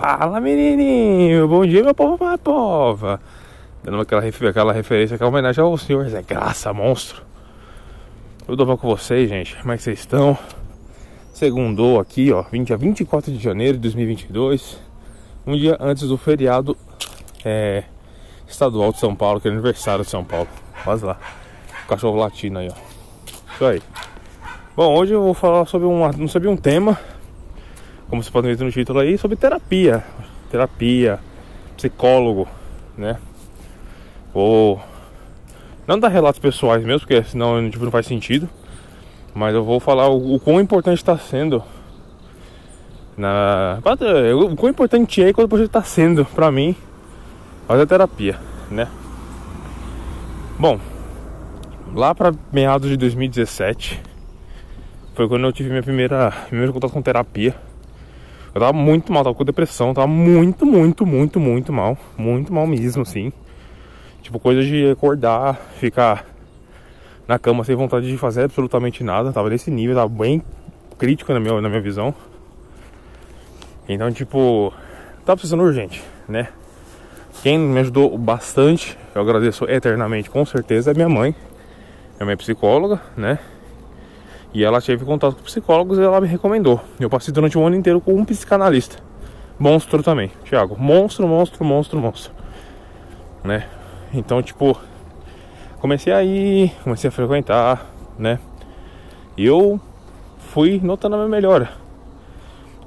Fala menininho, bom dia meu povo, minha. Dando aquela, aquela referência, aquela homenagem ao senhor Zé Graça, monstro. Tudo bom com vocês, gente? Como é que vocês estão? Segundou aqui, ó, 20 a 24 de janeiro de 2022. Um dia antes do feriado é, estadual de São Paulo, que é aniversário de São Paulo. Quase lá. cachorro latino aí, ó. Isso aí. Bom, hoje eu vou falar sobre um, sobre um tema como você pode ver no título aí, sobre terapia. Terapia, psicólogo, né? Vou não dar relatos pessoais mesmo, porque senão tipo, não faz sentido. Mas eu vou falar o, o quão importante está sendo. Na, o quão importante é quando você está sendo pra mim fazer terapia, né? Bom, lá para meados de 2017 foi quando eu tive minha primeira primeiro contato com terapia. Eu tava muito mal, tava com depressão, tava muito, muito, muito, muito mal. Muito mal mesmo, assim. Tipo, coisa de acordar, ficar na cama sem vontade de fazer absolutamente nada. Tava nesse nível, tava bem crítico na minha, na minha visão. Então, tipo, tava precisando urgente, né? Quem me ajudou bastante, eu agradeço eternamente, com certeza, é minha mãe. É minha psicóloga, né? E ela teve contato com psicólogos e ela me recomendou. Eu passei durante um ano inteiro com um psicanalista. Monstro também, Thiago. Monstro, monstro, monstro, monstro. Né? Então, tipo, comecei a ir, comecei a frequentar, né? E eu fui notando a minha melhora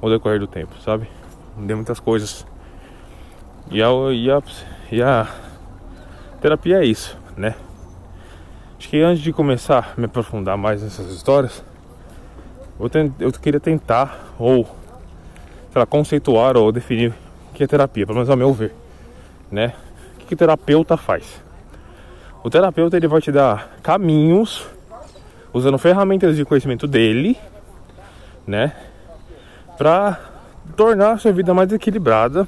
ao decorrer do tempo, sabe? Deu muitas coisas. E a, e a, e a terapia é isso, né? Acho que antes de começar a me aprofundar mais nessas histórias, eu, eu queria tentar ou sei lá, conceituar ou definir o que é terapia, pelo menos ao meu ver, né? O que, que o terapeuta faz? O terapeuta ele vai te dar caminhos usando ferramentas de conhecimento dele, né, para tornar a sua vida mais equilibrada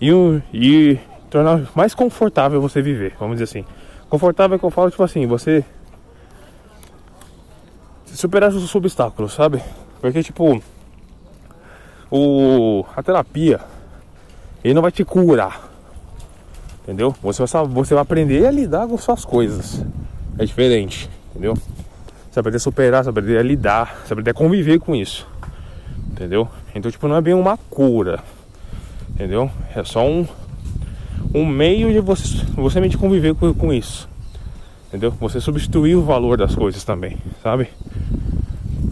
e, e tornar mais confortável você viver, vamos dizer assim. Confortável é que eu falo, tipo assim, você superar os obstáculos, sabe? Porque, tipo, o, a terapia, ele não vai te curar, entendeu? Você vai, você vai aprender a lidar com suas coisas. É diferente, entendeu? Você vai aprender a superar, você vai aprender a lidar, você vai aprender a conviver com isso, entendeu? Então, tipo, não é bem uma cura, entendeu? É só um, um meio de você, você realmente conviver com, com isso. Entendeu? Você substituir o valor das coisas também, sabe?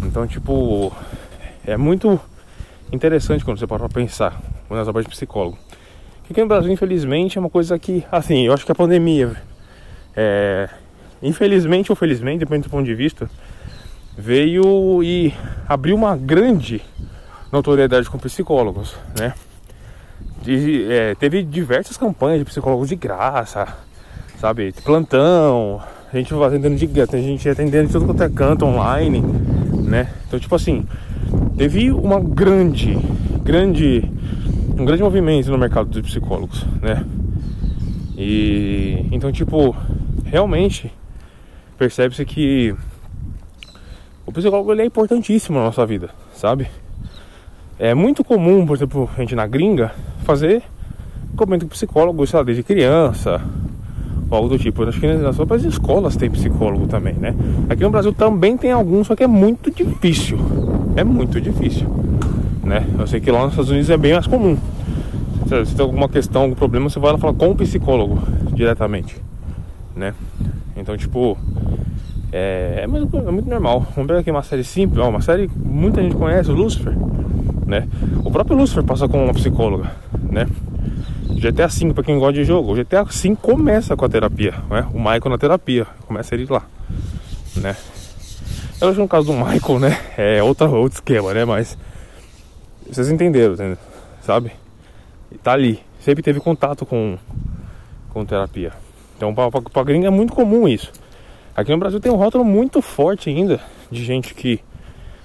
Então, tipo, é muito interessante quando você para pra pensar é parte de psicólogo. Que aqui no Brasil, infelizmente, é uma coisa que, assim, eu acho que a pandemia, é, infelizmente ou felizmente, depende do ponto de vista, veio e abriu uma grande notoriedade com psicólogos, né? É, teve diversas campanhas de psicólogos de graça, sabe? Plantão, a gente atendendo de tem gente atendendo de tudo quanto é canto online, né? Então, tipo assim, teve uma grande, grande, um grande movimento no mercado dos psicólogos, né? E então, tipo, realmente percebe-se que o psicólogo ele é importantíssimo na nossa vida, sabe? É muito comum, por exemplo, a gente na gringa fazer comento com psicólogo, sei lá, desde criança, ou algo do tipo. Acho que nas outras escolas tem psicólogo também, né? Aqui no Brasil também tem alguns, só que é muito difícil. É muito difícil, né? Eu sei que lá nos Estados Unidos é bem mais comum. Se tem alguma questão, algum problema, você vai lá falar com o psicólogo diretamente, né? Então, tipo, é, é, muito, é muito normal. Vamos pegar aqui uma série simples, ó, uma série que muita gente conhece, o Lucifer né? O próprio Lucifer passa com uma psicóloga, né? GTA V, para quem gosta de jogo, o GTA V começa com a terapia, né? O Michael na terapia, começa ele lá, né? Eu acho que no caso do Michael, né? É outra, outro esquema, né? Mas vocês entenderam, entendeu? sabe? E tá ali, sempre teve contato com, com terapia. Então, pra, pra, pra gringa é muito comum isso. Aqui no Brasil tem um rótulo muito forte ainda de gente que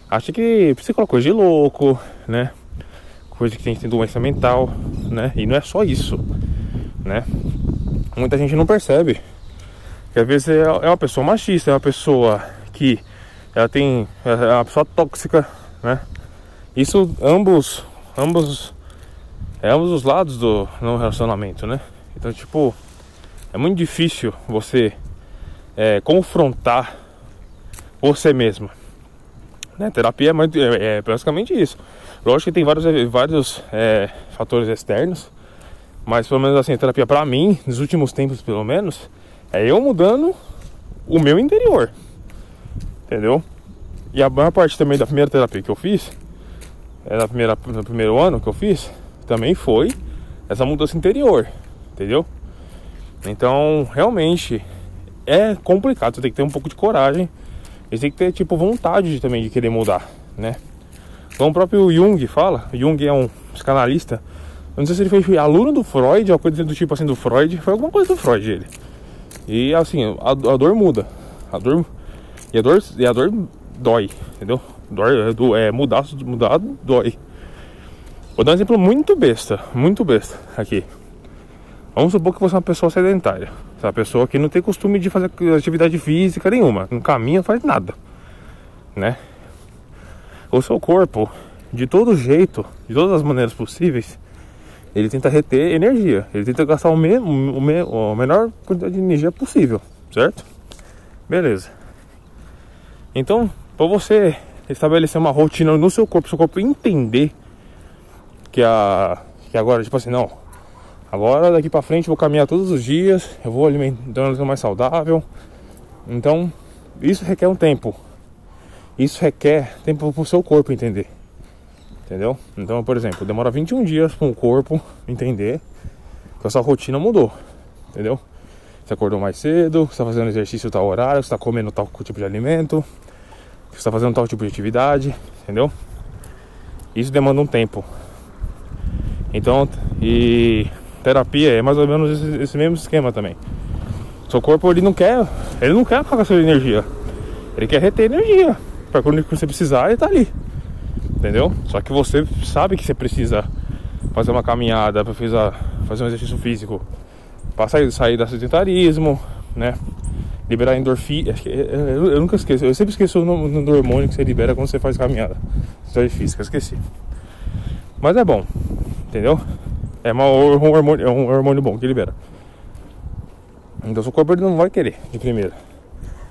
acha que psicólogo é coisa de louco, né? Coisa que tem ter doença mental, né? E não é só isso, né? Muita gente não percebe que às vezes é, é uma pessoa machista, é uma pessoa que ela tem é uma pessoa tóxica, né? Isso ambos ambos é ambos os lados do no relacionamento, né? Então, tipo, é muito difícil você é, confrontar você mesma. Né? Terapia é, muito, é, é, basicamente isso. Lógico que tem vários, vários é, fatores externos, mas pelo menos assim, a terapia para mim, nos últimos tempos pelo menos, é eu mudando o meu interior. Entendeu? E a maior parte também da primeira terapia que eu fiz, é da primeira, no primeiro ano que eu fiz, também foi essa mudança interior. Entendeu? Então, realmente, é complicado. Você tem que ter um pouco de coragem. E tem que ter, tipo, vontade também de querer mudar, né? Como o próprio Jung fala, Jung é um psicanalista. Eu não sei se ele foi aluno do Freud, ou coisa do tipo assim do Freud. Foi alguma coisa do Freud ele. E assim, a, a dor muda. A dor. E a dor, e a dor dói, entendeu? Dor, é, é mudar, mudar dói. Vou dar um exemplo muito besta, muito besta aqui. Vamos supor que você é uma pessoa sedentária. Uma pessoa que não tem costume de fazer atividade física nenhuma. Não caminha, faz nada. Né? O seu corpo, de todo jeito, de todas as maneiras possíveis, ele tenta reter energia. Ele tenta gastar o, me, o, me, a menor quantidade de energia possível. Certo? Beleza. Então, para você estabelecer uma rotina no seu corpo, seu corpo entender que a que agora tipo assim, não, Agora daqui para frente vou caminhar todos os dias, eu vou alimentando mais saudável. Então, isso requer um tempo. Isso requer tempo para o seu corpo entender. Entendeu? Então, por exemplo, demora 21 dias para o corpo entender que a sua rotina mudou. Entendeu? Você acordou mais cedo, você está fazendo exercício tal horário, você está comendo tal tipo de alimento, você está fazendo tal tipo de atividade, entendeu? Isso demanda um tempo. Então, e terapia é mais ou menos esse, esse mesmo esquema também. Seu corpo ele não quer, ele não quer a sua energia. Ele quer reter energia. Para quando você precisar, ele tá ali. Entendeu? Só que você sabe que você precisa fazer uma caminhada, para fazer um exercício físico, para sair, sair do sedentarismo, né? Liberar endorfina. Eu, eu nunca esqueço, eu sempre esqueço o nome do hormônio que você libera quando você faz caminhada. Atividade física, esqueci. Mas é bom, entendeu? É uma, um, hormônio, é um hormônio bom que libera. Então seu corpo ele não vai querer de primeira.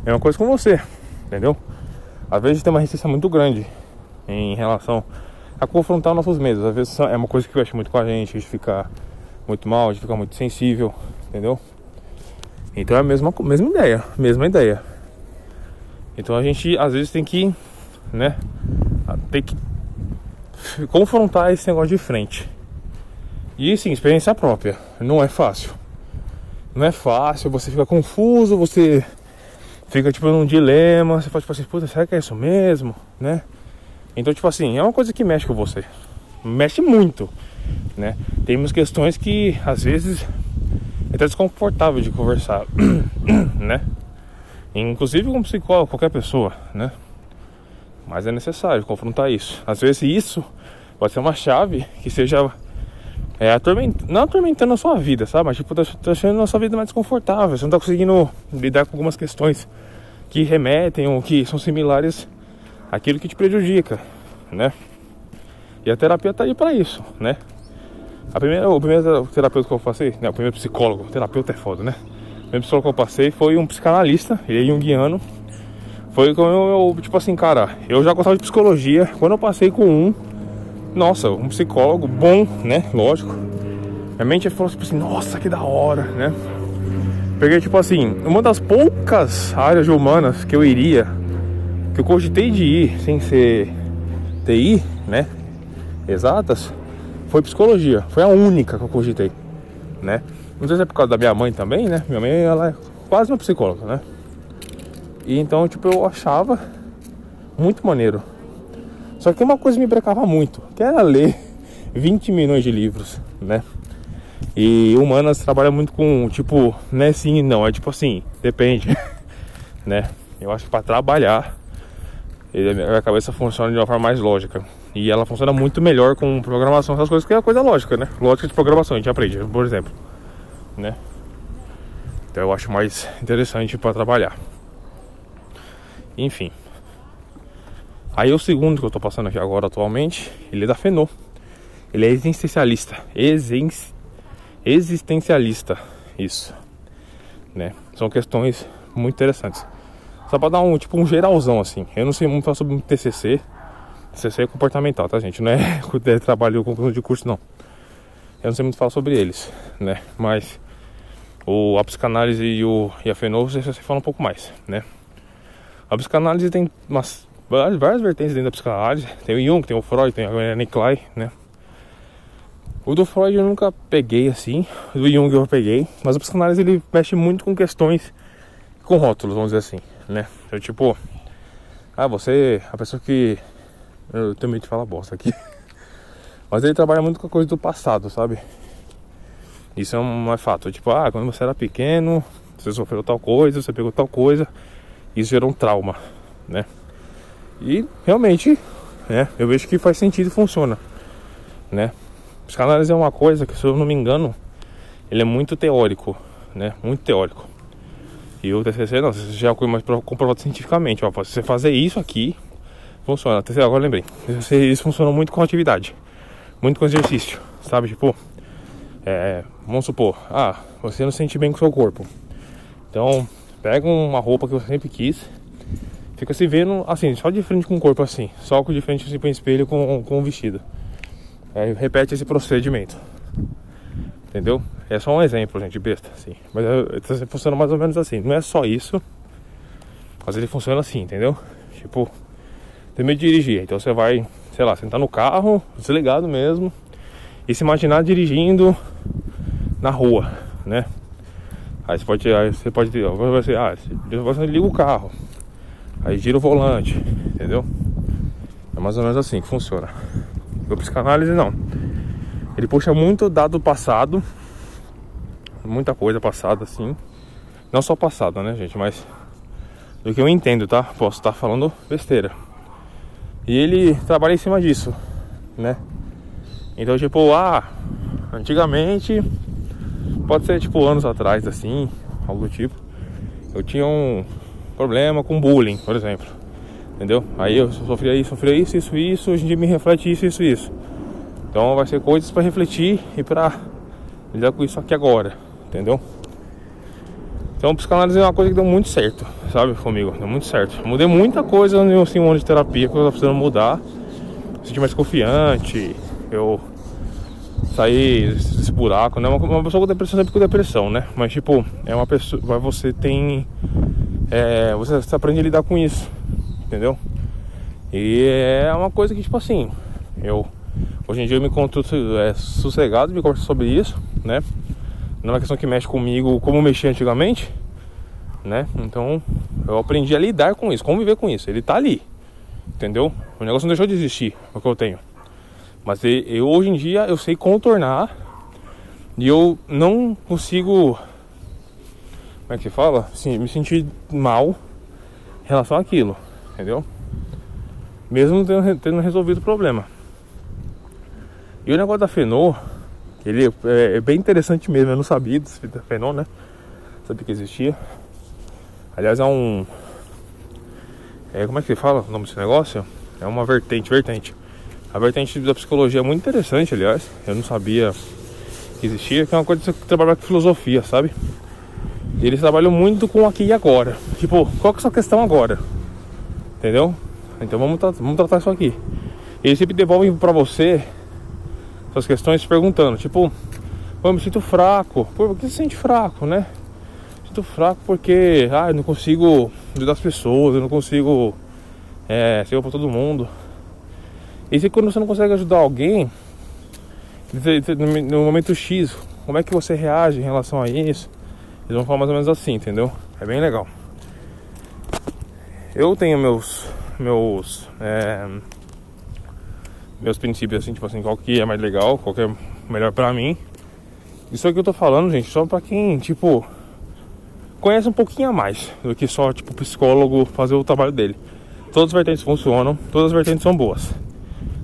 É uma coisa com você, entendeu? Às vezes tem uma resistência muito grande em relação a confrontar nossos medos. Às vezes é uma coisa que mexe muito com a gente, de ficar muito mal, de ficar muito sensível, entendeu? Então é a mesma, mesma ideia, mesma ideia. Então a gente às vezes tem que, né, tem que confrontar esse negócio de frente. E sim, experiência própria. Não é fácil. Não é fácil, você fica confuso, você fica tipo num dilema, você fala tipo assim, puta, será que é isso mesmo? Né? Então, tipo assim, é uma coisa que mexe com você. Mexe muito, né? Temos questões que às vezes é até desconfortável de conversar, né? Inclusive com um psicólogo, qualquer pessoa, né? Mas é necessário confrontar isso. Às vezes isso pode ser uma chave que seja é, atorment... não atormentando a sua vida, sabe? Mas tipo, tá, tá deixando a sua vida mais desconfortável. Você não tá conseguindo lidar com algumas questões que remetem ou que são similares àquilo que te prejudica, né? E a terapia tá aí para isso, né? A primeira, o primeiro terapeuta que eu passei, né, o primeiro psicólogo, terapeuta é foda, né? O primeiro psicólogo que eu passei foi um psicanalista, ele é junguiano. Foi como eu, eu, tipo assim, cara, eu já gostava de psicologia. Quando eu passei com um, nossa, um psicólogo bom, né? Lógico. Minha mente falou tipo assim, nossa, que da hora, né? Peguei tipo assim, uma das poucas áreas humanas que eu iria, que eu cogitei de ir sem ser TI, né? Exatas, foi psicologia. Foi a única que eu cogitei, né? Não sei se é por causa da minha mãe também, né? Minha mãe, ela é quase uma psicóloga, né? E então, tipo, eu achava muito maneiro só que uma coisa me brecava muito, que era ler 20 milhões de livros, né? E humanas trabalha muito com, tipo, né, sim e não, é tipo assim, depende, né? Eu acho que para trabalhar, a cabeça funciona de uma forma mais lógica. E ela funciona muito melhor com programação, essas coisas, que é coisa lógica, né? Lógica de programação, a gente aprende, por exemplo, né? Então eu acho mais interessante para trabalhar. Enfim. Aí o segundo que eu tô passando aqui agora atualmente, ele é da Fenô. Ele é existencialista. Exen existencialista. Isso. Né? São questões muito interessantes. Só pra dar um, tipo, um geralzão, assim. Eu não sei muito falar sobre TCC. TCC é comportamental, tá, gente? Não é, é trabalho com de curso, não. Eu não sei muito falar sobre eles, né? Mas o, a psicanálise e, o, e a você, você fala um pouco mais, né? A psicanálise tem umas, várias, vertentes dentro da psicanálise. Tem o Jung, tem o Freud, tem a Nicolai, né? O do Freud eu nunca peguei assim, o do Jung eu peguei, mas a psicanálise ele mexe muito com questões com rótulos, vamos dizer assim, né? Então, tipo, ah, você, a pessoa que eu tenho medo de falar bosta aqui. Mas ele trabalha muito com a coisa do passado, sabe? Isso é um é fato. Tipo, ah, quando você era pequeno, você sofreu tal coisa, você pegou tal coisa, isso gerou um trauma, né? E realmente, né, eu vejo que faz sentido e funciona, né? Psicanálise é uma coisa que, se eu não me engano, ele é muito teórico, né? Muito teórico. E o TCC não, você já é mais comprovado cientificamente. Ó, você fazer isso aqui, funciona. TCC, agora lembrei. Isso funciona muito com atividade, muito com exercício, sabe? Tipo, é, vamos supor, ah, você não se sente bem com o seu corpo. Então, pega uma roupa que você sempre quis, fica se vendo assim, só de frente com o corpo assim, só de frente assim para o espelho com, com o vestido. Aí repete esse procedimento. Entendeu? É só um exemplo, gente, besta, assim. Mas é, funciona mais ou menos assim. Não é só isso, mas ele funciona assim, entendeu? Tipo, tem medo de dirigir. Então você vai, sei lá, sentar no carro, desligado mesmo, e se imaginar dirigindo na rua, né? Aí você pode, aí você pode, você, ah, você liga o carro, aí gira o volante, entendeu? É mais ou menos assim que funciona. O psicanálise não. Ele puxa muito dado passado, muita coisa passada assim. Não só passada, né, gente, mas do que eu entendo, tá? Posso estar falando besteira. E ele trabalha em cima disso, né? Então, tipo, ah, antigamente Pode ser tipo anos atrás, assim, algo do tipo. Eu tinha um problema com bullying, por exemplo. Entendeu? Aí eu sofria isso, sofria isso, isso, isso, hoje em dia me reflete isso, isso, isso. Então vai ser coisas para refletir e para lidar com isso aqui agora, entendeu? Então psicanálise é uma coisa que deu muito certo, sabe, comigo, deu muito certo. Mudei muita coisa no assim, um ano de terapia que eu tava precisando mudar. Me senti mais confiante, eu sair desse buraco, né? Uma pessoa com depressão sempre com depressão, né? Mas tipo, é uma pessoa. Você tem. É, você, aprende a lidar com isso, entendeu? E é uma coisa que, tipo assim, eu. Hoje em dia eu me encontro é, sossegado me converso sobre isso, né? Não é uma questão que mexe comigo como mexia antigamente, né? Então eu aprendi a lidar com isso, conviver com isso. Ele tá ali, entendeu? O negócio não deixou de existir, é o que eu tenho. Mas eu, hoje em dia eu sei contornar e eu não consigo. Como é que fala? Sim, me sentir mal em relação àquilo, entendeu? Mesmo tendo, tendo resolvido o problema. E o negócio da Fenô, ele é, é, bem interessante mesmo, eu não sabia desse Fenô, né? Sabia que existia. Aliás, é um. É, como é que fala o nome desse negócio? É uma vertente, vertente a vertente da psicologia é muito interessante, aliás. Eu não sabia que existia, que é uma coisa que trabalha com filosofia, sabe? Eles trabalham muito com aqui e agora. Tipo, qual que é a sua questão agora? Entendeu? Então vamos, tra vamos tratar isso aqui. Eles sempre devolvem pra você suas questões perguntando, tipo, eu me sinto fraco. Por que você se sente fraco, né? Sinto fraco porque, ah, eu não consigo ajudar as pessoas, eu não consigo é, ser pra todo mundo. E se quando você não consegue ajudar alguém, no momento X, como é que você reage em relação a isso? Eles vão falar mais ou menos assim, entendeu? É bem legal. Eu tenho meus meus é, meus princípios assim, tipo assim, qual que é mais legal, qual que é melhor pra mim. Isso aqui eu tô falando, gente, só pra quem, tipo, conhece um pouquinho a mais do que só, tipo, psicólogo fazer o trabalho dele. Todas as vertentes funcionam, todas as vertentes são boas.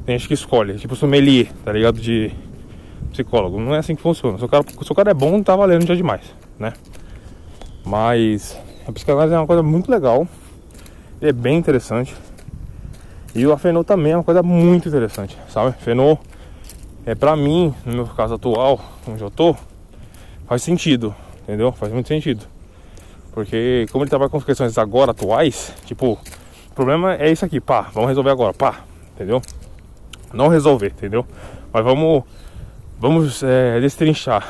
Tem gente que escolhe, tipo sommelier, tá ligado? De psicólogo. Não é assim que funciona. Se o cara, se o cara é bom, tá valendo já demais, né? Mas a psicanálise é uma coisa muito legal. É bem interessante. E o Fenô também é uma coisa muito interessante, sabe? Fenô é pra mim, no meu caso atual, onde eu tô, faz sentido, entendeu? Faz muito sentido. Porque como ele trabalha com questões agora atuais, tipo, o problema é isso aqui, pá, vamos resolver agora, pá, entendeu? Não resolver, entendeu? Mas vamos, vamos é, destrinchar,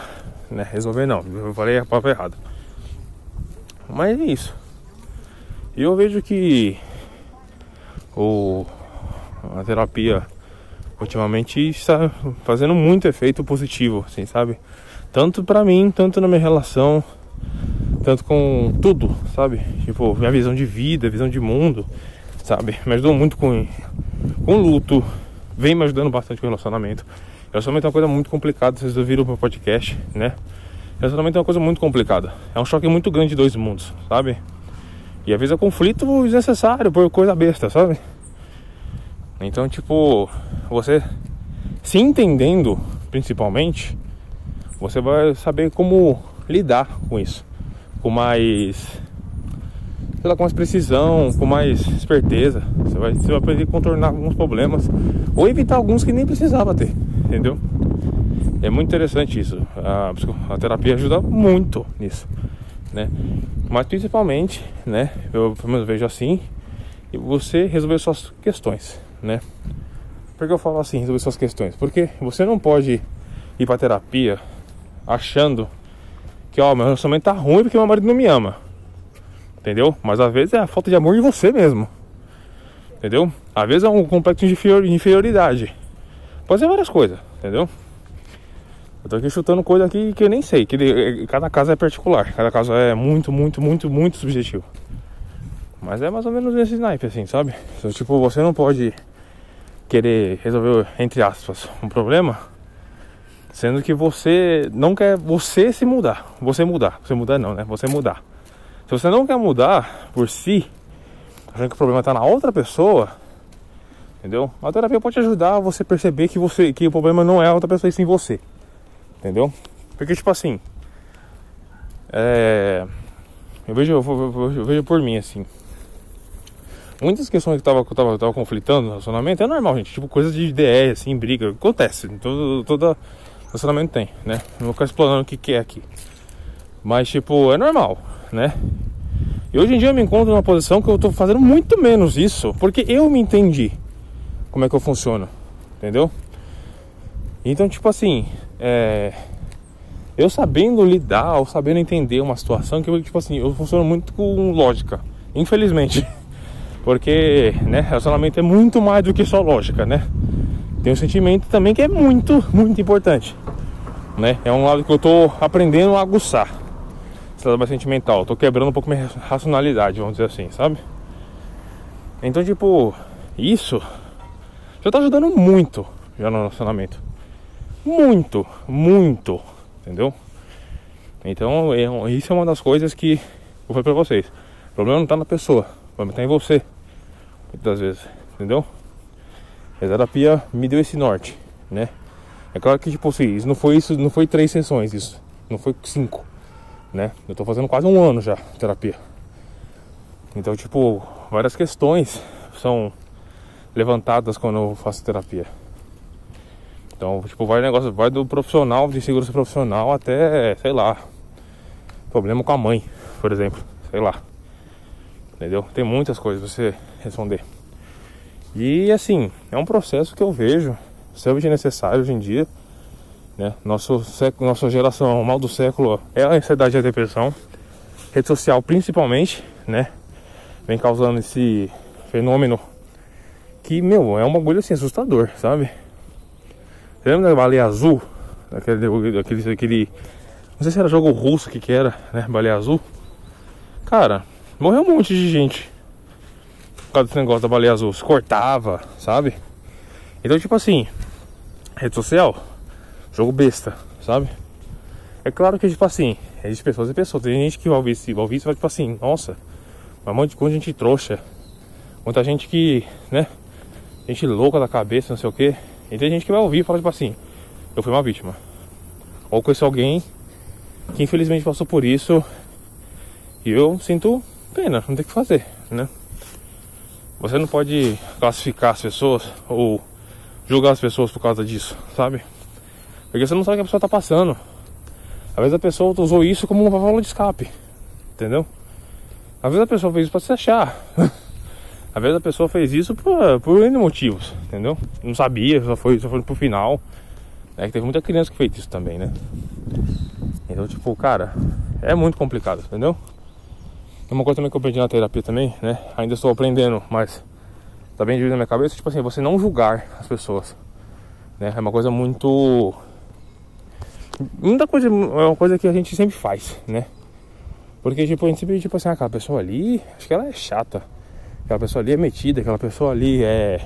né? Resolver não, eu falei a palavra errada. Mas é isso. E eu vejo que o, a terapia ultimamente está fazendo muito efeito positivo, assim, sabe? Tanto pra mim, tanto na minha relação, tanto com tudo, sabe? Tipo, minha visão de vida, visão de mundo, sabe? Me ajudou muito com, com luto, vem me ajudando bastante com relacionamento. Relacionamento é uma coisa muito complicada, vocês ouviram o meu podcast, né? Relacionamento é uma coisa muito complicada. É um choque muito grande de dois mundos, sabe? E às vezes é conflito desnecessário por coisa besta, sabe? Então, tipo, você se entendendo, principalmente, você vai saber como lidar com isso com mais sei lá, com mais precisão, com mais esperteza. Você vai, você vai aprender a contornar alguns problemas ou evitar alguns que nem precisava ter, entendeu? É muito interessante isso. A, a terapia ajuda muito nisso, né? Mas principalmente, né? Eu pelo menos vejo assim, e você resolver suas questões, né? Por que eu falo assim, resolver suas questões? Porque você não pode ir para terapia achando que ó, meu relacionamento tá ruim porque meu marido não me ama. Entendeu? Mas às vezes é a falta de amor de você mesmo. Entendeu? Às vezes é um complexo de inferioridade. Pode ser várias coisas, entendeu? Eu tô aqui chutando coisa aqui que eu nem sei, que cada caso é particular, cada caso é muito, muito, muito, muito subjetivo. Mas é mais ou menos nesse snipe, assim, sabe? Então, tipo, você não pode querer resolver, entre aspas, um problema Sendo que você não quer você se mudar. Você mudar. Você mudar não, né? Você mudar. Se você não quer mudar por si, achando que o problema está na outra pessoa, entendeu? A terapia pode ajudar você perceber que, você, que o problema não é a outra pessoa e sim você. Entendeu? Porque tipo assim. É, eu, vejo, eu, eu, eu, vejo por mim assim. Muitas questões que tava, que tava, tava conflitando no relacionamento é normal, gente. Tipo, coisas de DR, assim, briga. Acontece. Todo, toda Relacionamento tem, né? Não vou ficar explorando o que, que é aqui. Mas, tipo, é normal, né? E hoje em dia eu me encontro numa posição que eu tô fazendo muito menos isso, porque eu me entendi como é que eu funciono, entendeu? Então, tipo assim, é... eu sabendo lidar, ou sabendo entender uma situação que eu, tipo assim, eu funciono muito com lógica, infelizmente. Porque, né, relacionamento é muito mais do que só lógica, né? Tem um sentimento também que é muito, muito importante né? É um lado que eu tô aprendendo a aguçar. Esse mais sentimental. Tô quebrando um pouco minha racionalidade, vamos dizer assim, sabe? Então, tipo, isso já tá ajudando muito já no relacionamento. Muito, muito, entendeu? Então, é, isso é uma das coisas que eu falei pra vocês. O problema não tá na pessoa, o problema tá em você. Muitas vezes, entendeu? A terapia me deu esse norte, né? É claro que, tipo assim, isso não foi isso, não foi três sessões, isso. Não foi cinco, né? Eu tô fazendo quase um ano já terapia. Então, tipo, várias questões são levantadas quando eu faço terapia. Então, tipo, vai negócio, vai do profissional, de segurança profissional até, sei lá, problema com a mãe, por exemplo, sei lá. Entendeu? Tem muitas coisas você responder. E assim, é um processo que eu vejo extremamente necessário hoje em dia. Né? Nosso século, nossa geração, mal do século é a ansiedade e a depressão. Rede social principalmente, né? Vem causando esse fenômeno que, meu, é um bagulho assim assustador, sabe? Você lembra da baleia azul? Aquele, aquele, aquele. Não sei se era jogo russo que, que era, né? Baleia azul. Cara, morreu um monte de gente. Por causa desse negócio da baleia azul. Se cortava, sabe? Então, tipo assim, rede social, jogo besta, sabe? É claro que, tipo assim, é pessoas e pessoas. Tem gente que vai ouvir isso, vai ouvir isso vai, tipo assim, nossa, um monte de gente trouxa. Muita gente que, né, gente louca da cabeça, não sei o que. E tem gente que vai ouvir e fala, tipo assim, eu fui uma vítima. Ou conheço alguém que infelizmente passou por isso e eu sinto pena, não tem o que fazer, né? Você não pode classificar as pessoas ou julgar as pessoas por causa disso, sabe? Porque você não sabe o que a pessoa tá passando. Às vezes a pessoa usou isso como uma válvula de escape. Entendeu? Às vezes a pessoa fez isso pra se achar. Às vezes a pessoa fez isso por, por N motivos, entendeu? Não sabia, só foi, só foi pro final. É que teve muita criança que fez isso também, né? Então, tipo, cara, é muito complicado, entendeu? É uma coisa também que eu aprendi na terapia também, né? Ainda estou aprendendo, mas tá bem dividido na minha cabeça, tipo assim, você não julgar as pessoas. Né? É uma coisa muito. Muita coisa, é uma coisa que a gente sempre faz, né? Porque tipo, a gente sempre, tipo assim, ah, aquela pessoa ali, acho que ela é chata. Aquela pessoa ali é metida, aquela pessoa ali é.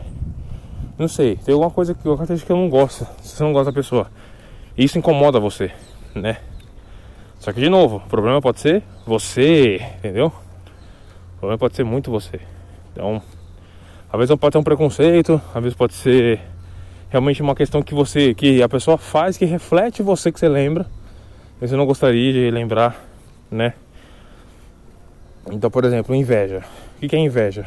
Não sei, tem alguma coisa que eu que eu não gosto. Você não gosta da pessoa. Isso incomoda você, né? Só que de novo, o problema pode ser você, entendeu? O problema pode ser muito você. Então, às vezes pode ter um preconceito, às vezes pode ser realmente uma questão que você, que a pessoa faz, que reflete você que você lembra. Você não gostaria de lembrar, né? Então, por exemplo, inveja. O que é inveja?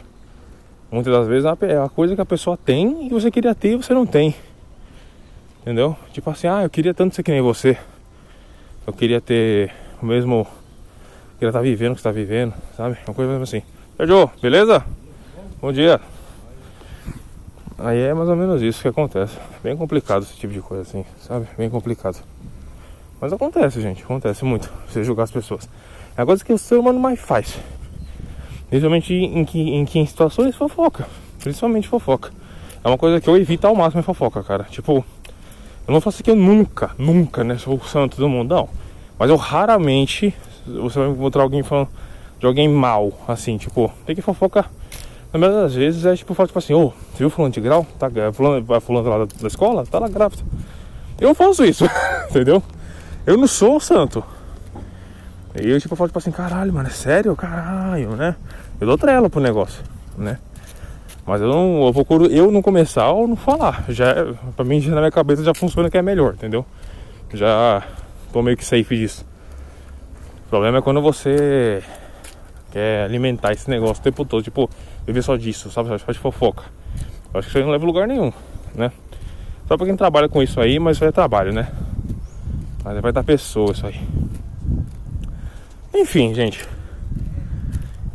Muitas das vezes é a coisa que a pessoa tem e você queria ter e você não tem. Entendeu? Tipo assim, ah, eu queria tanto ser que nem você. Eu queria ter o mesmo. Eu queria estar vivendo o que você está vivendo, sabe? Uma coisa assim. Sérgio, beleza? Bom dia. Aí é mais ou menos isso que acontece. Bem complicado esse tipo de coisa assim, sabe? Bem complicado. Mas acontece, gente. Acontece muito. Você julgar as pessoas. É a coisa que o ser humano mais faz. Principalmente em que, em que em situações fofoca. Principalmente fofoca. É uma coisa que eu evito ao máximo é fofoca, cara. Tipo, eu não faço que eu nunca, nunca, né? Sou o santo do mundo, não. Mas eu raramente você vai encontrar alguém falando de alguém mal, assim, tipo, tem que fofocar. Na maioria das vezes é tipo, fala tipo assim, ô, oh, viu fulano de grau? Tá, fulano, fulano lá da, da escola? Tá lá grávida. Eu faço isso, entendeu? Eu não sou o santo. E eu tipo, falo tipo assim, caralho, mano, é sério? Caralho, né? Eu dou trela pro negócio, né? Mas eu não eu procuro eu não começar ou não falar. Já, pra mim, já na minha cabeça já funciona que é melhor, entendeu? Já tô meio que safe disso. O problema é quando você quer alimentar esse negócio o tempo todo, tipo, viver só disso, sabe? Só de fofoca. Eu acho que isso aí não leva lugar nenhum, né? Só pra quem trabalha com isso aí, mas isso aí é trabalho, né? Mas vai dar pessoa isso aí. Enfim, gente.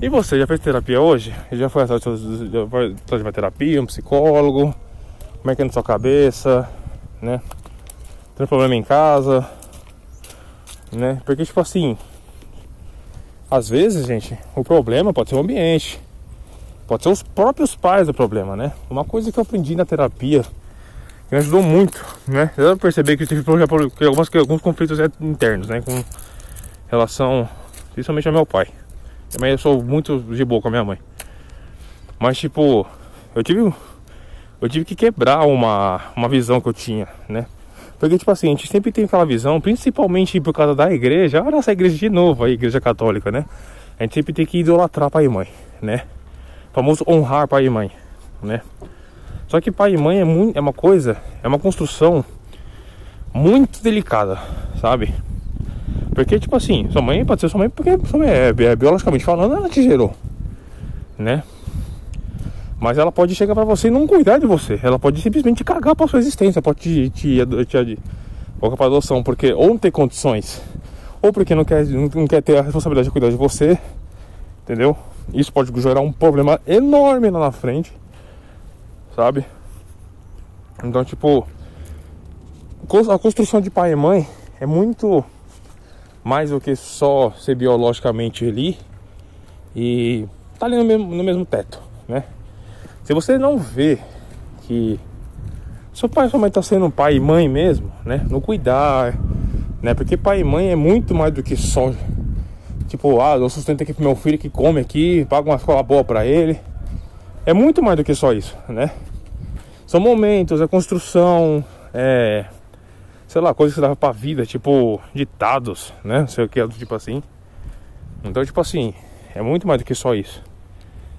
E você, já fez terapia hoje? Já foi atrás de uma terapia, um psicólogo? Como é que é na sua cabeça? Né? Tem problema em casa? Né? Porque, tipo assim, às vezes, gente, o problema pode ser o ambiente. Pode ser os próprios pais do problema, né? Uma coisa que eu aprendi na terapia que me ajudou muito, né? Eu percebi que tive algumas, alguns conflitos internos, né? Com relação Principalmente ao meu pai. Também eu sou muito de boa com a minha mãe. Mas tipo, eu tive. Eu tive que quebrar uma, uma visão que eu tinha, né? Porque, tipo assim, a gente sempre tem aquela visão, principalmente por causa da igreja. Olha essa igreja de novo, a igreja católica, né? A gente sempre tem que idolatrar pai e mãe, né? Famoso honrar pai e mãe, né? Só que pai e mãe é, muito, é uma coisa, é uma construção muito delicada, sabe? Porque, tipo assim, sua mãe pode ser sua mãe porque sua mãe é, é, biologicamente falando, ela te gerou, né? Mas ela pode chegar pra você e não cuidar de você. Ela pode simplesmente cagar pra sua existência, pode te, te, te, te colocar pra adoção, porque ou não tem condições, ou porque não quer, não, não quer ter a responsabilidade de cuidar de você, entendeu? Isso pode gerar um problema enorme lá na frente, sabe? Então, tipo, a construção de pai e mãe é muito mais do que só ser biologicamente ali e tá ali no mesmo, no mesmo teto, né? Se você não vê que seu pai e sua mãe tá sendo pai e mãe mesmo, né? No cuidar, né? Porque pai e mãe é muito mais do que só tipo, ah, eu sustento aqui pro meu filho que come aqui, pago uma escola boa para ele. É muito mais do que só isso, né? São momentos, é construção, é sei lá, coisas que dava pra vida, tipo ditados, né? Não sei o que, tipo assim. Então, tipo assim, é muito mais do que só isso.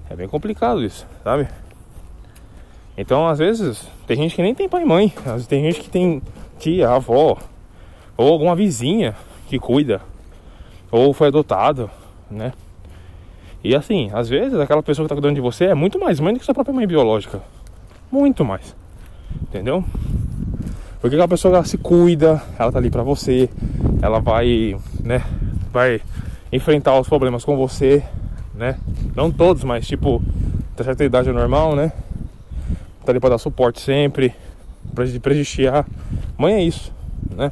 É bem complicado isso, sabe? Então, às vezes, tem gente que nem tem pai e mãe. Às vezes tem gente que tem tia, avó, ou alguma vizinha que cuida, ou foi adotado, né? E assim, às vezes aquela pessoa que tá cuidando de você é muito mais mãe do que sua própria mãe biológica. Muito mais. Entendeu? Porque aquela pessoa ela se cuida, ela tá ali pra você, ela vai, né, vai enfrentar os problemas com você, né? Não todos, mas tipo, da certa idade é normal, né? Tá ali pra dar suporte sempre, prestigiar. Mãe é isso, né?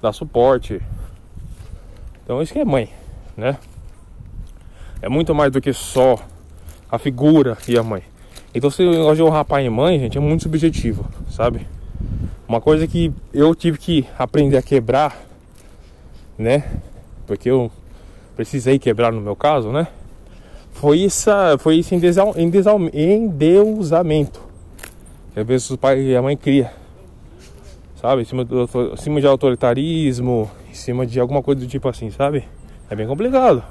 Dar suporte. Então isso que é mãe, né? É muito mais do que só a figura e a mãe. Então se eu gosto de honrar pai e mãe, gente, é muito subjetivo, sabe? Uma coisa que eu tive que aprender a quebrar, né? Porque eu precisei quebrar no meu caso, né? Foi, essa, foi esse endeusamento que às vezes o pai e a mãe cria, sabe? Em cima de autoritarismo, em cima de alguma coisa do tipo assim, sabe? É bem complicado.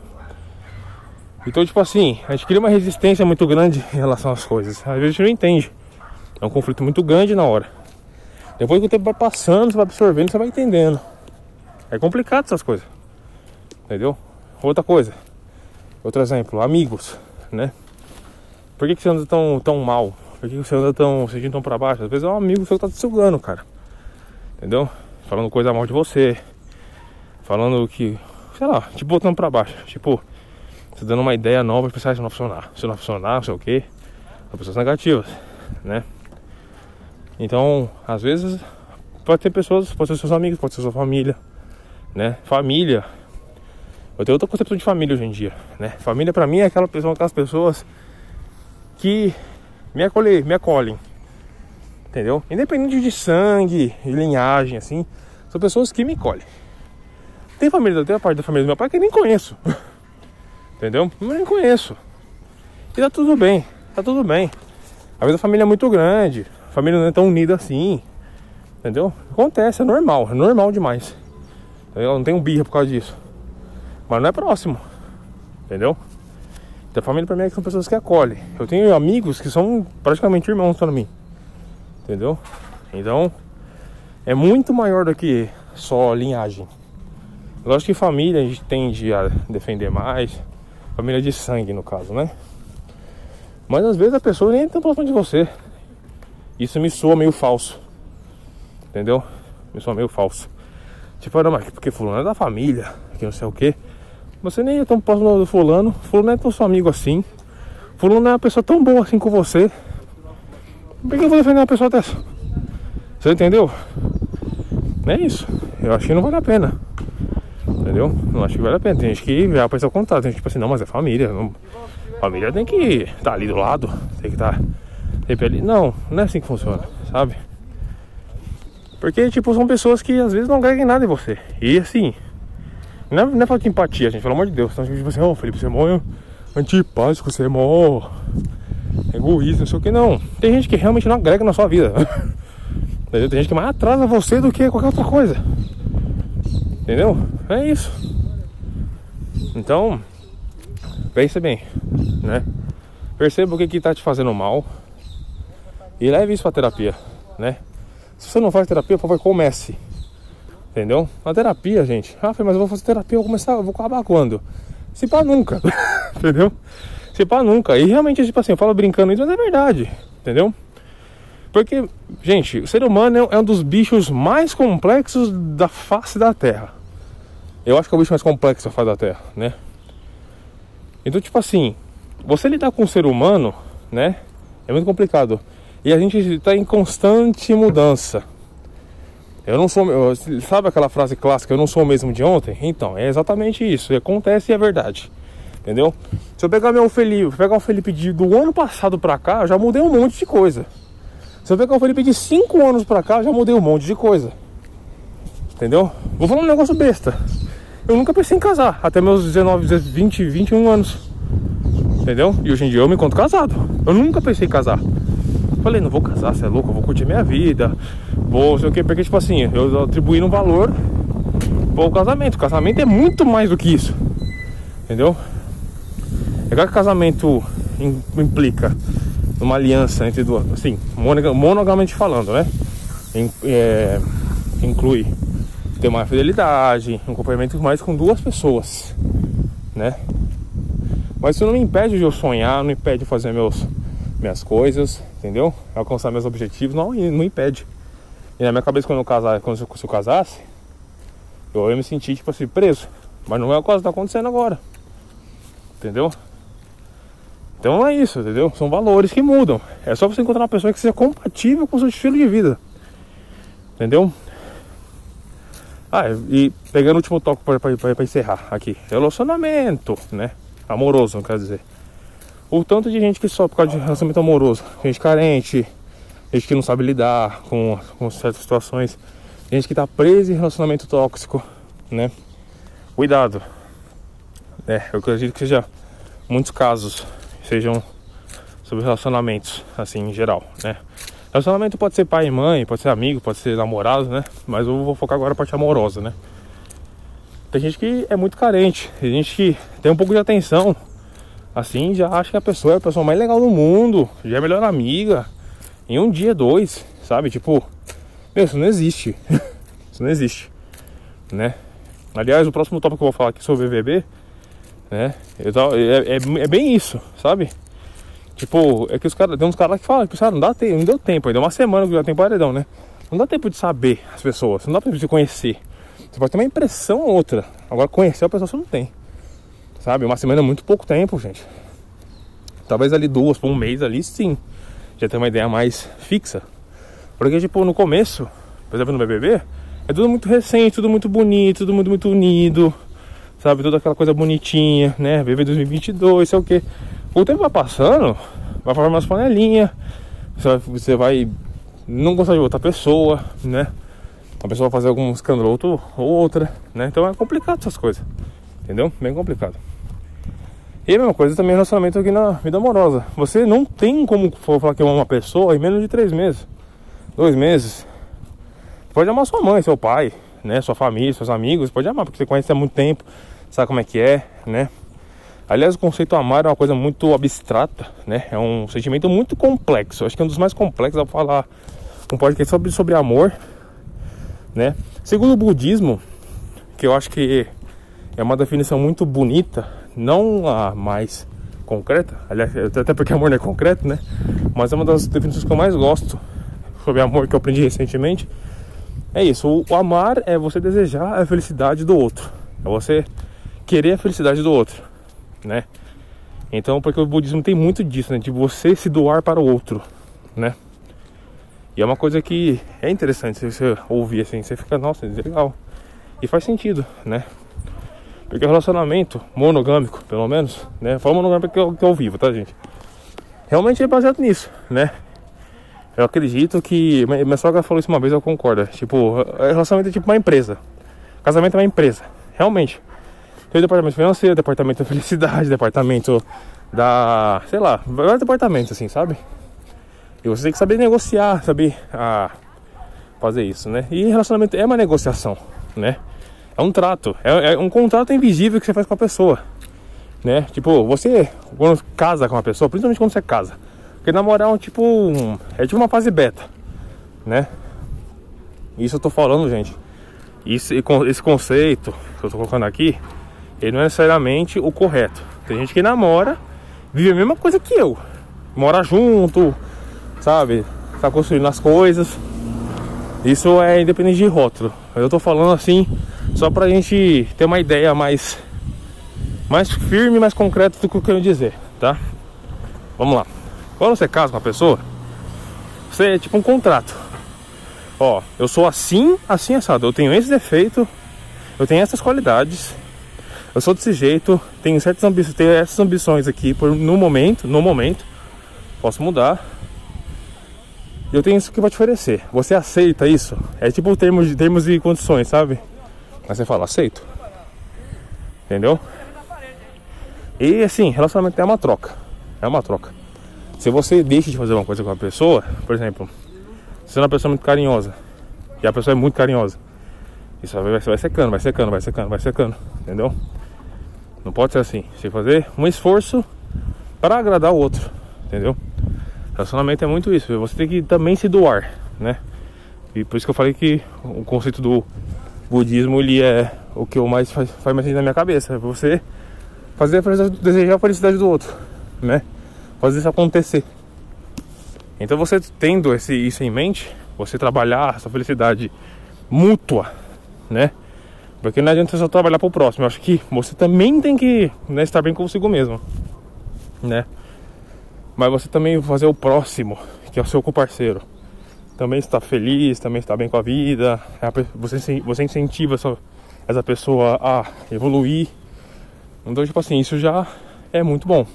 Então, tipo assim, a gente cria uma resistência muito grande em relação às coisas. Às vezes a gente não entende. É um conflito muito grande na hora. Depois que o tempo vai passando, você vai absorvendo, você vai entendendo. É complicado essas coisas. Entendeu? Outra coisa. Outro exemplo, amigos, né? Por que, que você anda tão, tão mal? Por que, que você anda tão sentindo tão pra baixo? Às vezes é um amigo seu que tá te sugando, cara. Entendeu? Falando coisa mal de você. Falando que, sei lá, te botando pra baixo. Tipo, você dando uma ideia nova pra pensar se não funcionar. Se não funcionar, não sei o que. São pessoas negativas, né? Então, às vezes, pode ter pessoas, pode ser seus amigos, pode ser sua família, né? Família. Eu tenho outra concepção de família hoje em dia, né? Família para mim é aquela pessoa, aquelas pessoas que me acolhem, me acolhem. Entendeu? Independente de sangue, de linhagem, assim, são pessoas que me colhem. Tem família, tem a parte da família do meu pai que eu nem conheço. Entendeu? Eu nem conheço. E tá tudo bem, tá tudo bem. Às vezes a família é muito grande, a família não é tão unida assim. Entendeu? Acontece, é normal, é normal demais. Eu não tenho birra por causa disso. Mas não é próximo. Entendeu? Então a família pra mim é são pessoas que acolhem. Eu tenho amigos que são praticamente irmãos para mim. Entendeu? Então é muito maior do que só linhagem. Lógico que família a gente tende a defender mais. Família de sangue no caso, né? Mas às vezes a pessoa nem é tão próxima de você. Isso me soa meio falso. Entendeu? Me soa meio falso. Tipo, não, mas porque fulano é da família, que não sei o que. Você nem é tão próximo do fulano. Fulano é tão seu amigo assim. Fulano é uma pessoa tão boa assim com você. Por que eu vou defender uma pessoa dessa? Você entendeu? É isso. Eu acho que não vale a pena. Entendeu? Não acho que vale a pena. Tem gente que já pensa ao contrário. Tem gente que tipo assim, não, mas é família. Não... Família tem que estar tá ali do lado. Tem que estar. Tá sempre ali. Não, não é assim que funciona, sabe? Porque, tipo, são pessoas que às vezes não ganham nada em você. E assim, não é, não é falta de empatia, gente, pelo amor de Deus. Então, tipo assim, ô oh, Felipe, você é mó antipático, você é mó egoísta, não sei o que. Não, tem gente que realmente não agrega na sua vida. Tem gente que mais atrasa você do que qualquer outra coisa. Entendeu? É isso. Então, pense bem, né? Perceba o que, que tá te fazendo mal e leve isso pra terapia, né? Se você não faz terapia, por favor, comece. Entendeu? A terapia, gente. Ah, mas eu vou fazer terapia, eu vou começar, eu vou acabar quando? Se pá nunca. entendeu? Se pá nunca. E realmente, tipo assim, eu falo brincando isso, mas é verdade. Entendeu? Porque, gente, o ser humano é um dos bichos mais complexos da face da Terra. Eu acho que é o bicho mais complexo da face da Terra, né? Então, tipo assim, você lidar com o ser humano, né? É muito complicado. E a gente está em constante mudança. Eu não sou. Sabe aquela frase clássica, eu não sou o mesmo de ontem? Então, é exatamente isso. Acontece e é verdade. Entendeu? Se eu pegar meu Felipe, pegar o Felipe de, do ano passado pra cá, eu já mudei um monte de coisa. Se eu pegar o Felipe de 5 anos pra cá, já mudei um monte de coisa. Entendeu? Vou falar um negócio besta. Eu nunca pensei em casar, até meus 19, 20, 21 anos. Entendeu? E hoje em dia eu me encontro casado. Eu nunca pensei em casar. Falei, não vou casar, você é louco, eu vou curtir minha vida. Vou, sei o que, porque tipo assim, eu atribuí um valor pro casamento. O casamento é muito mais do que isso. Entendeu? É que casamento implica uma aliança entre duas, assim, monogamamente falando, né? É, inclui ter uma fidelidade, um acompanhamento mais com duas pessoas, né? Mas isso não me impede de eu sonhar, não impede de fazer meus minhas coisas, entendeu? Alcançar meus objetivos, não, não impede. E na minha cabeça, quando eu, casar, quando eu, se eu casasse, eu ia me sentir, tipo assim, preso. Mas não é o caso que tá acontecendo agora. Entendeu? Então é isso, entendeu? São valores que mudam. É só você encontrar uma pessoa que seja compatível com o seu estilo de vida. Entendeu? Ah, e pegando o último toque para encerrar aqui. Relacionamento, né? Amoroso, não quer dizer. O tanto de gente que sofre por causa de relacionamento amoroso. Gente carente, gente que não sabe lidar com, com certas situações. Gente que tá presa em relacionamento tóxico, né? Cuidado. É, eu acredito que seja muitos casos sejam sobre relacionamentos, assim, em geral, né? Relacionamento pode ser pai e mãe, pode ser amigo, pode ser namorado, né? Mas eu vou focar agora na parte amorosa, né? Tem gente que é muito carente, tem gente que tem um pouco de atenção, assim, já acha que a pessoa é a pessoa mais legal do mundo, já é a melhor amiga, em um dia, dois, sabe? Tipo, meu, isso não existe. isso não existe, né? Aliás, o próximo tópico que eu vou falar aqui sobre o BBB né? É, é, é, bem isso, sabe? Tipo, é que os caras. Tem uns caras que falam que não dá tempo, não deu tempo ainda. Uma semana que já tem paredão, né? Não dá tempo de saber as pessoas, não dá tempo de conhecer. Você pode ter uma impressão ou outra. Agora conhecer a pessoa você não tem. Sabe? Uma semana é muito pouco tempo, gente. Talvez ali duas por um mês ali sim. Já tem uma ideia mais fixa. Porque, tipo, no começo, por exemplo, no BBB, é tudo muito recente, tudo muito bonito, tudo muito, muito unido sabe? Toda aquela coisa bonitinha, né? BB 2022, sei o que. O tempo vai passando, vai formar umas panelinhas, você vai não gostar de outra pessoa, né? A pessoa vai fazer algum escândalo outro, ou outra, né? Então é complicado essas coisas, entendeu? Bem complicado. E a mesma coisa também relacionamento aqui na vida amorosa. Você não tem como falar que ama uma pessoa em menos de três meses, dois meses. Pode amar sua mãe, seu pai, né? Sua família, seus amigos, pode amar, porque você conhece há muito tempo sabe como é que é, né? Aliás, o conceito amar é uma coisa muito abstrata, né? É um sentimento muito complexo. Acho que é um dos mais complexos ao falar um podcast sobre, sobre amor, né? Segundo o budismo, que eu acho que é uma definição muito bonita, não a mais concreta, aliás, até porque amor não é concreto, né? Mas é uma das definições que eu mais gosto sobre amor que eu aprendi recentemente. É isso, o amar é você desejar a felicidade do outro. É você querer a felicidade do outro, né? Então, porque o budismo tem muito disso, né? De você se doar para o outro, né? E é uma coisa que é interessante você ouvir assim, você fica, nossa, é legal. E faz sentido, né? Porque o relacionamento monogâmico, pelo menos, né? Fala monogâmico que eu, que eu vivo, tá, gente? Realmente é baseado nisso, né? Eu acredito que. Minha sogra falou isso uma vez, eu concordo. Tipo, relacionamento é tipo uma empresa. Casamento é uma empresa. Realmente. Tem o departamento financeiro, departamento da felicidade, departamento da. sei lá, vários departamentos assim, sabe? E você tem que saber negociar, saber ah, fazer isso, né? E relacionamento é uma negociação, né? É um trato, é, é, um contrato invisível que você faz com a pessoa, né? Tipo, você, quando casa com uma pessoa, principalmente quando você casa, porque namorar é um tipo. Um, é tipo uma fase beta, né? Isso eu tô falando, gente. Isso, esse conceito que eu tô colocando aqui ele não é necessariamente o correto. Tem gente que namora, vive a mesma coisa que eu. Mora junto, sabe? Tá construindo as coisas. Isso é independente de rótulo. Eu tô falando assim só pra gente ter uma ideia mais mais firme, mais concreta do que eu quero dizer, tá? Vamos lá. Quando você casa com uma pessoa, você é tipo um contrato. Ó, eu sou assim, assim assado. Eu tenho esse defeito, eu tenho essas qualidades eu sou desse jeito, tenho certas ambições, tenho essas ambições aqui por, no momento, no momento. Posso mudar. Eu tenho isso que vou te oferecer. Você aceita isso? É tipo termos de termos e condições, sabe? Mas você fala, aceito. Entendeu? E assim, relacionamento é uma troca. É uma troca. Se você deixa de fazer uma coisa com a pessoa, por exemplo, você é uma pessoa muito carinhosa, e a pessoa é muito carinhosa, isso vai, vai secando, vai secando, vai secando, vai secando, entendeu? Não pode ser assim. Você fazer um esforço para agradar o outro, entendeu? Relacionamento é muito isso. Você tem que também se doar, né? E por isso que eu falei que o conceito do budismo ele é o que eu mais faz, faz mais na minha cabeça. É você fazer a felicidade, desejar a felicidade do outro, né? Fazer isso acontecer. Então você tendo esse, isso em mente, Você trabalhar essa felicidade mútua, né? Porque não adianta você só trabalhar pro próximo. Eu acho que você também tem que né, estar bem consigo mesmo, né? Mas você também fazer o próximo, que é o seu parceiro. Também está feliz, também está bem com a vida. É você, você incentiva essa, essa pessoa a evoluir. Então, tipo assim, isso já é muito bom,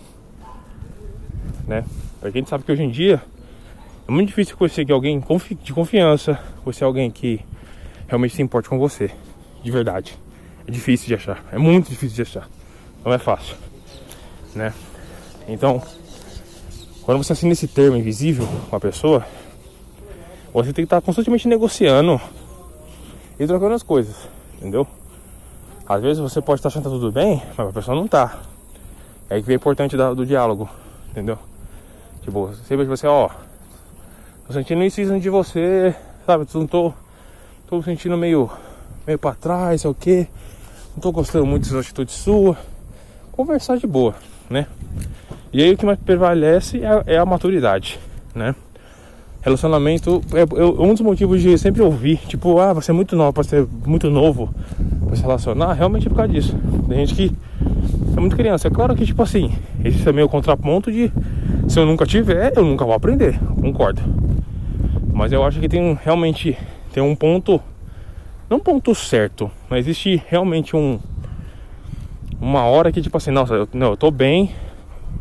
né? Porque a gente sabe que hoje em dia é muito difícil conhecer alguém de confiança, conhecer alguém que realmente se importe com você, de verdade. É difícil de achar, é muito difícil de achar. Não é fácil, né? Então, quando você assina esse termo invisível com a pessoa, você tem que estar constantemente negociando e trocando as coisas, entendeu? Às vezes você pode estar achando que tá tudo bem, mas a pessoa não tá. É aí que vem o importante do diálogo, entendeu? Tipo, sempre você, ó, tô sentindo isso de você, sabe? Não tô, tô sentindo meio, meio pra trás, sei o quê. Não tô gostando muito dessa atitude sua. Conversar de boa, né? E aí o que mais prevalece é, é a maturidade, né? Relacionamento é, é, um dos motivos de sempre ouvir, tipo, ah, você é muito novo, pode ser muito novo pra se relacionar, realmente é por causa disso. Tem gente que é muito criança. É claro que, tipo assim, esse é meio contraponto de se eu nunca tiver, eu nunca vou aprender, concordo. Mas eu acho que tem realmente tem um ponto, não um ponto certo, mas existe realmente um uma hora que tipo assim, nossa, eu, não, eu tô bem,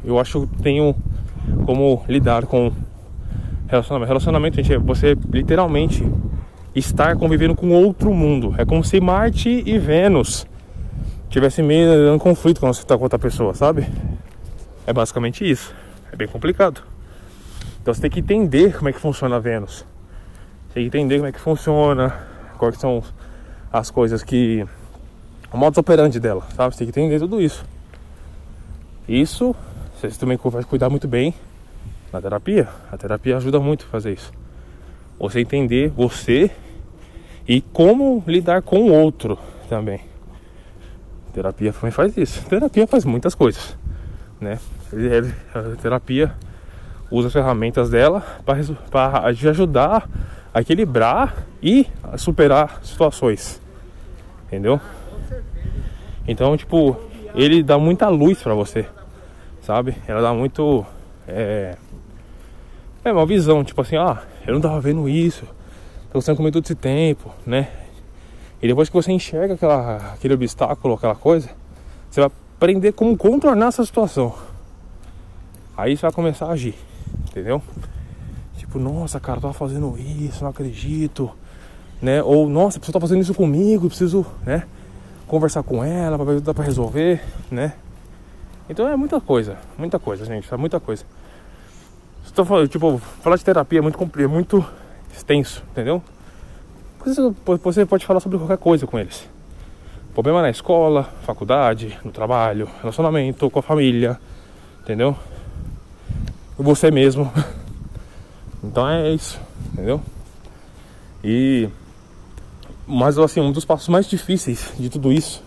eu acho que tenho como lidar com relacionamento. Relacionamento, gente, é você literalmente estar convivendo com outro mundo. É como se Marte e Vênus tivessem meio dando conflito quando você está com outra pessoa, sabe? É basicamente isso. É bem complicado. Então você tem que entender como é que funciona a Vênus. Tem que entender como é que funciona, quais são as coisas que. o modo operandi dela, sabe? Você tem que entender tudo isso. Isso você também vai cuidar muito bem na terapia. A terapia ajuda muito a fazer isso. Você entender você e como lidar com o outro também. A terapia também faz isso. A terapia faz muitas coisas, né? A terapia usa as ferramentas dela para te ajudar a equilibrar e a superar situações. Entendeu? Então, tipo, ele dá muita luz para você sabe? Ela dá muito. É, é uma visão, tipo assim, ah, eu não tava vendo isso, tô gostando comigo todo esse tempo, né? E depois que você enxerga aquela, aquele obstáculo, aquela coisa, você vai aprender como contornar essa situação. Aí você vai começar a agir, entendeu? Tipo, nossa, cara, tava fazendo isso, não acredito, né? Ou, nossa, a pessoa tá fazendo isso comigo, preciso, né? Conversar com ela pra ver se dá pra resolver, né? Então é muita coisa, muita coisa, gente, é muita coisa. Estou falando, tipo, falar de terapia é muito é muito extenso, entendeu? Você pode falar sobre qualquer coisa com eles. Problema na escola, faculdade, no trabalho, relacionamento com a família, entendeu? Você mesmo. Então é isso, entendeu? E mas assim, um dos passos mais difíceis de tudo isso,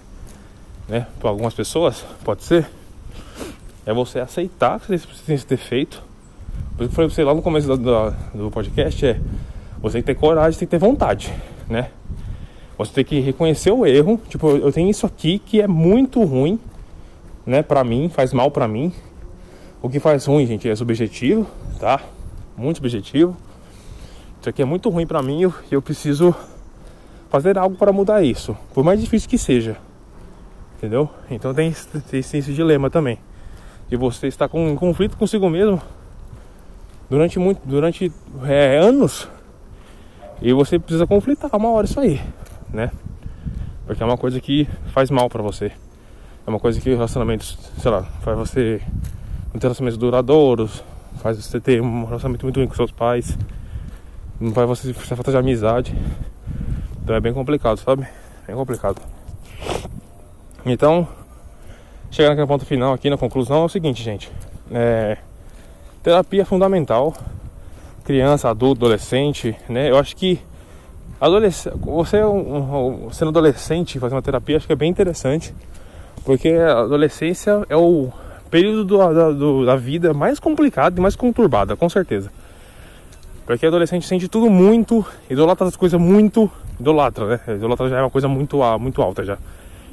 né, para algumas pessoas, pode ser é você aceitar que você tem esse defeito. Por isso que eu falei pra você lá no começo do, do, do podcast, é você tem que ter coragem, tem que ter vontade, né? Você tem que reconhecer o erro. Tipo, eu tenho isso aqui que é muito ruim, né? Pra mim, faz mal pra mim. O que faz ruim, gente, é subjetivo, tá? Muito subjetivo. Isso aqui é muito ruim pra mim e eu, eu preciso fazer algo para mudar isso. Por mais difícil que seja. Entendeu? Então tem, tem, tem esse dilema também de você estar com, em conflito consigo mesmo durante muito durante é, anos e você precisa conflitar uma hora isso aí, né? Porque é uma coisa que faz mal para você. É uma coisa que relacionamentos, sei lá, faz você não ter relacionamentos duradouros, faz você ter um relacionamento muito ruim com seus pais, não faz você ter falta de amizade. Então é bem complicado, sabe? Bem complicado. Então, Chegando aqui no ponto final, aqui na conclusão, é o seguinte, gente. É, terapia é fundamental. Criança, adulto, adolescente, né? Eu acho que adolescente, você um, um, sendo adolescente fazer uma terapia acho que é bem interessante. Porque a adolescência é o período do, da, do, da vida mais complicado e mais conturbada, com certeza. Porque adolescente sente tudo muito, idolatra as coisas muito. Idolatra, né? Idolatra já é uma coisa muito, muito alta já.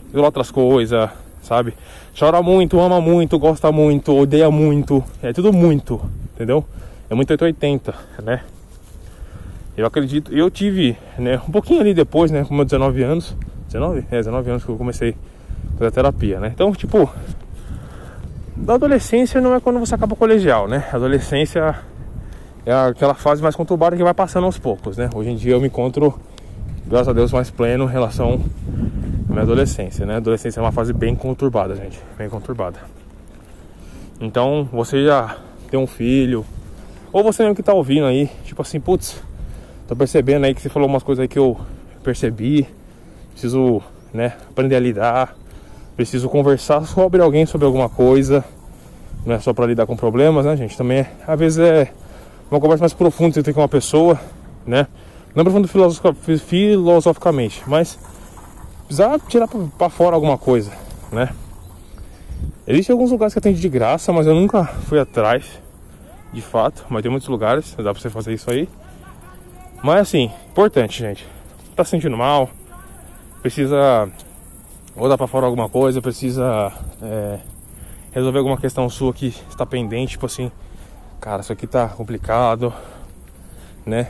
Idolatra as coisas, sabe? Chora muito, ama muito, gosta muito, odeia muito. É tudo muito, entendeu? É muito 880, né? Eu acredito, eu tive, né, um pouquinho ali depois, né, com meus 19 anos. 19? É, 19 anos que eu comecei a fazer terapia, né? Então, tipo, da adolescência não é quando você acaba o colegial, né? A adolescência é aquela fase mais conturbada que vai passando aos poucos, né? Hoje em dia eu me encontro, graças a Deus, mais pleno em relação à minha adolescência, né? A adolescência é uma fase bem conturbada, gente, bem conturbada. Então, você já tem um filho, ou você mesmo que tá ouvindo aí, tipo assim, putz, tô percebendo aí que você falou umas coisas aí que eu percebi, preciso, né, aprender a lidar, preciso conversar sobre alguém sobre alguma coisa, não é só para lidar com problemas, né, gente? Também, é, às vezes é uma conversa mais profunda você tem com uma pessoa, né? Não profundo filosoficamente, mas precisar tirar para fora alguma coisa, né? Existem alguns lugares que atende de graça, mas eu nunca fui atrás, de fato. Mas tem muitos lugares, dá pra você fazer isso aí. Mas assim, importante, gente. Tá se sentindo mal, precisa ou dar pra fora alguma coisa, precisa é, resolver alguma questão sua que está pendente, tipo assim, cara, isso aqui tá complicado, né?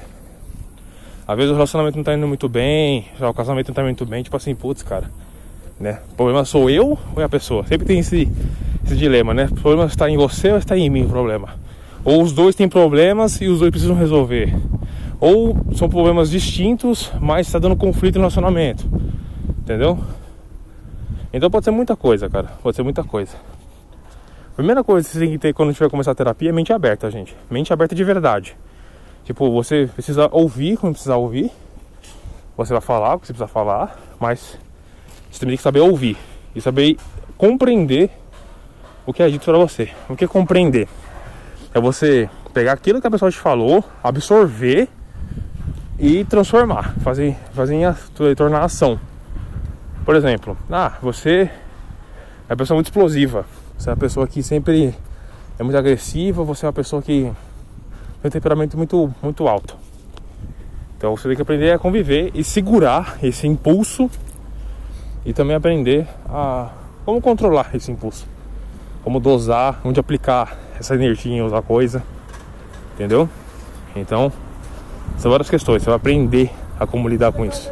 Às vezes o relacionamento não tá indo muito bem, já o casamento não tá indo muito bem, tipo assim, putz, cara, né? O problema sou eu ou é a pessoa? Sempre tem esse, esse dilema, né? O problema está em você ou está em mim o problema? Ou os dois têm problemas e os dois precisam resolver. Ou são problemas distintos, mas está dando conflito no relacionamento. Entendeu? Então pode ser muita coisa, cara. Pode ser muita coisa. Primeira coisa que você tem que ter quando tiver começar a terapia é mente aberta, gente. Mente aberta de verdade. Tipo, você precisa ouvir quando precisar ouvir. Você vai falar o que você precisa falar, mas você tem que saber ouvir e saber compreender o que é dito para você. O que é compreender? É você pegar aquilo que a pessoa te falou, absorver e transformar, fazer, fazer tornar ação. Por exemplo, ah, você é uma pessoa muito explosiva. Você é uma pessoa que sempre é muito agressiva, você é uma pessoa que tem um temperamento muito, muito alto. Então você tem que aprender a conviver e segurar esse impulso e também aprender a como controlar esse impulso, como dosar, onde aplicar essa energia em outra coisa, entendeu? Então, são várias questões, você vai aprender a como lidar com isso,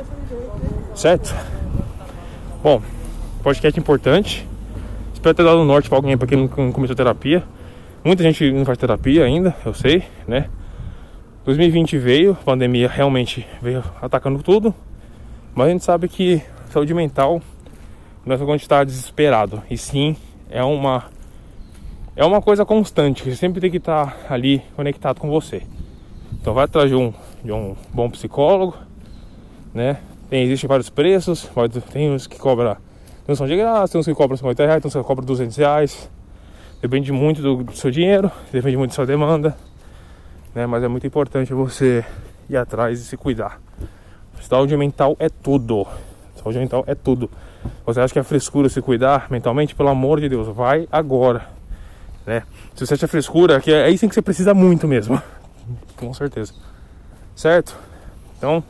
certo? Bom, podcast importante, espero ter dado um norte para alguém, para quem não começou terapia. Muita gente não faz terapia ainda, eu sei, né? 2020 veio, a pandemia realmente veio atacando tudo, mas a gente sabe que saúde mental não é só quando está desesperado, e sim é uma é uma coisa constante, você sempre tem que estar tá ali conectado com você. Então vai atrás de um, de um bom psicólogo, né? Tem, existem vários preços, tem uns que cobra tem uns que de graça, tem uns que cobram 50 reais, tem uns que cobram 200 reais. Depende muito do, do seu dinheiro, depende muito da sua demanda, né? Mas é muito importante você ir atrás e se cuidar. Saúde mental é tudo. Saúde mental é tudo. Você acha que é frescura se cuidar mentalmente? Pelo amor de Deus, vai agora. Né? Se você acha frescura, que é, aí sim que você precisa muito mesmo. Com certeza. Certo? Então,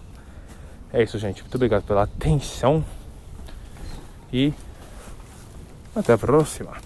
é isso, gente. Muito obrigado pela atenção. E até a próxima.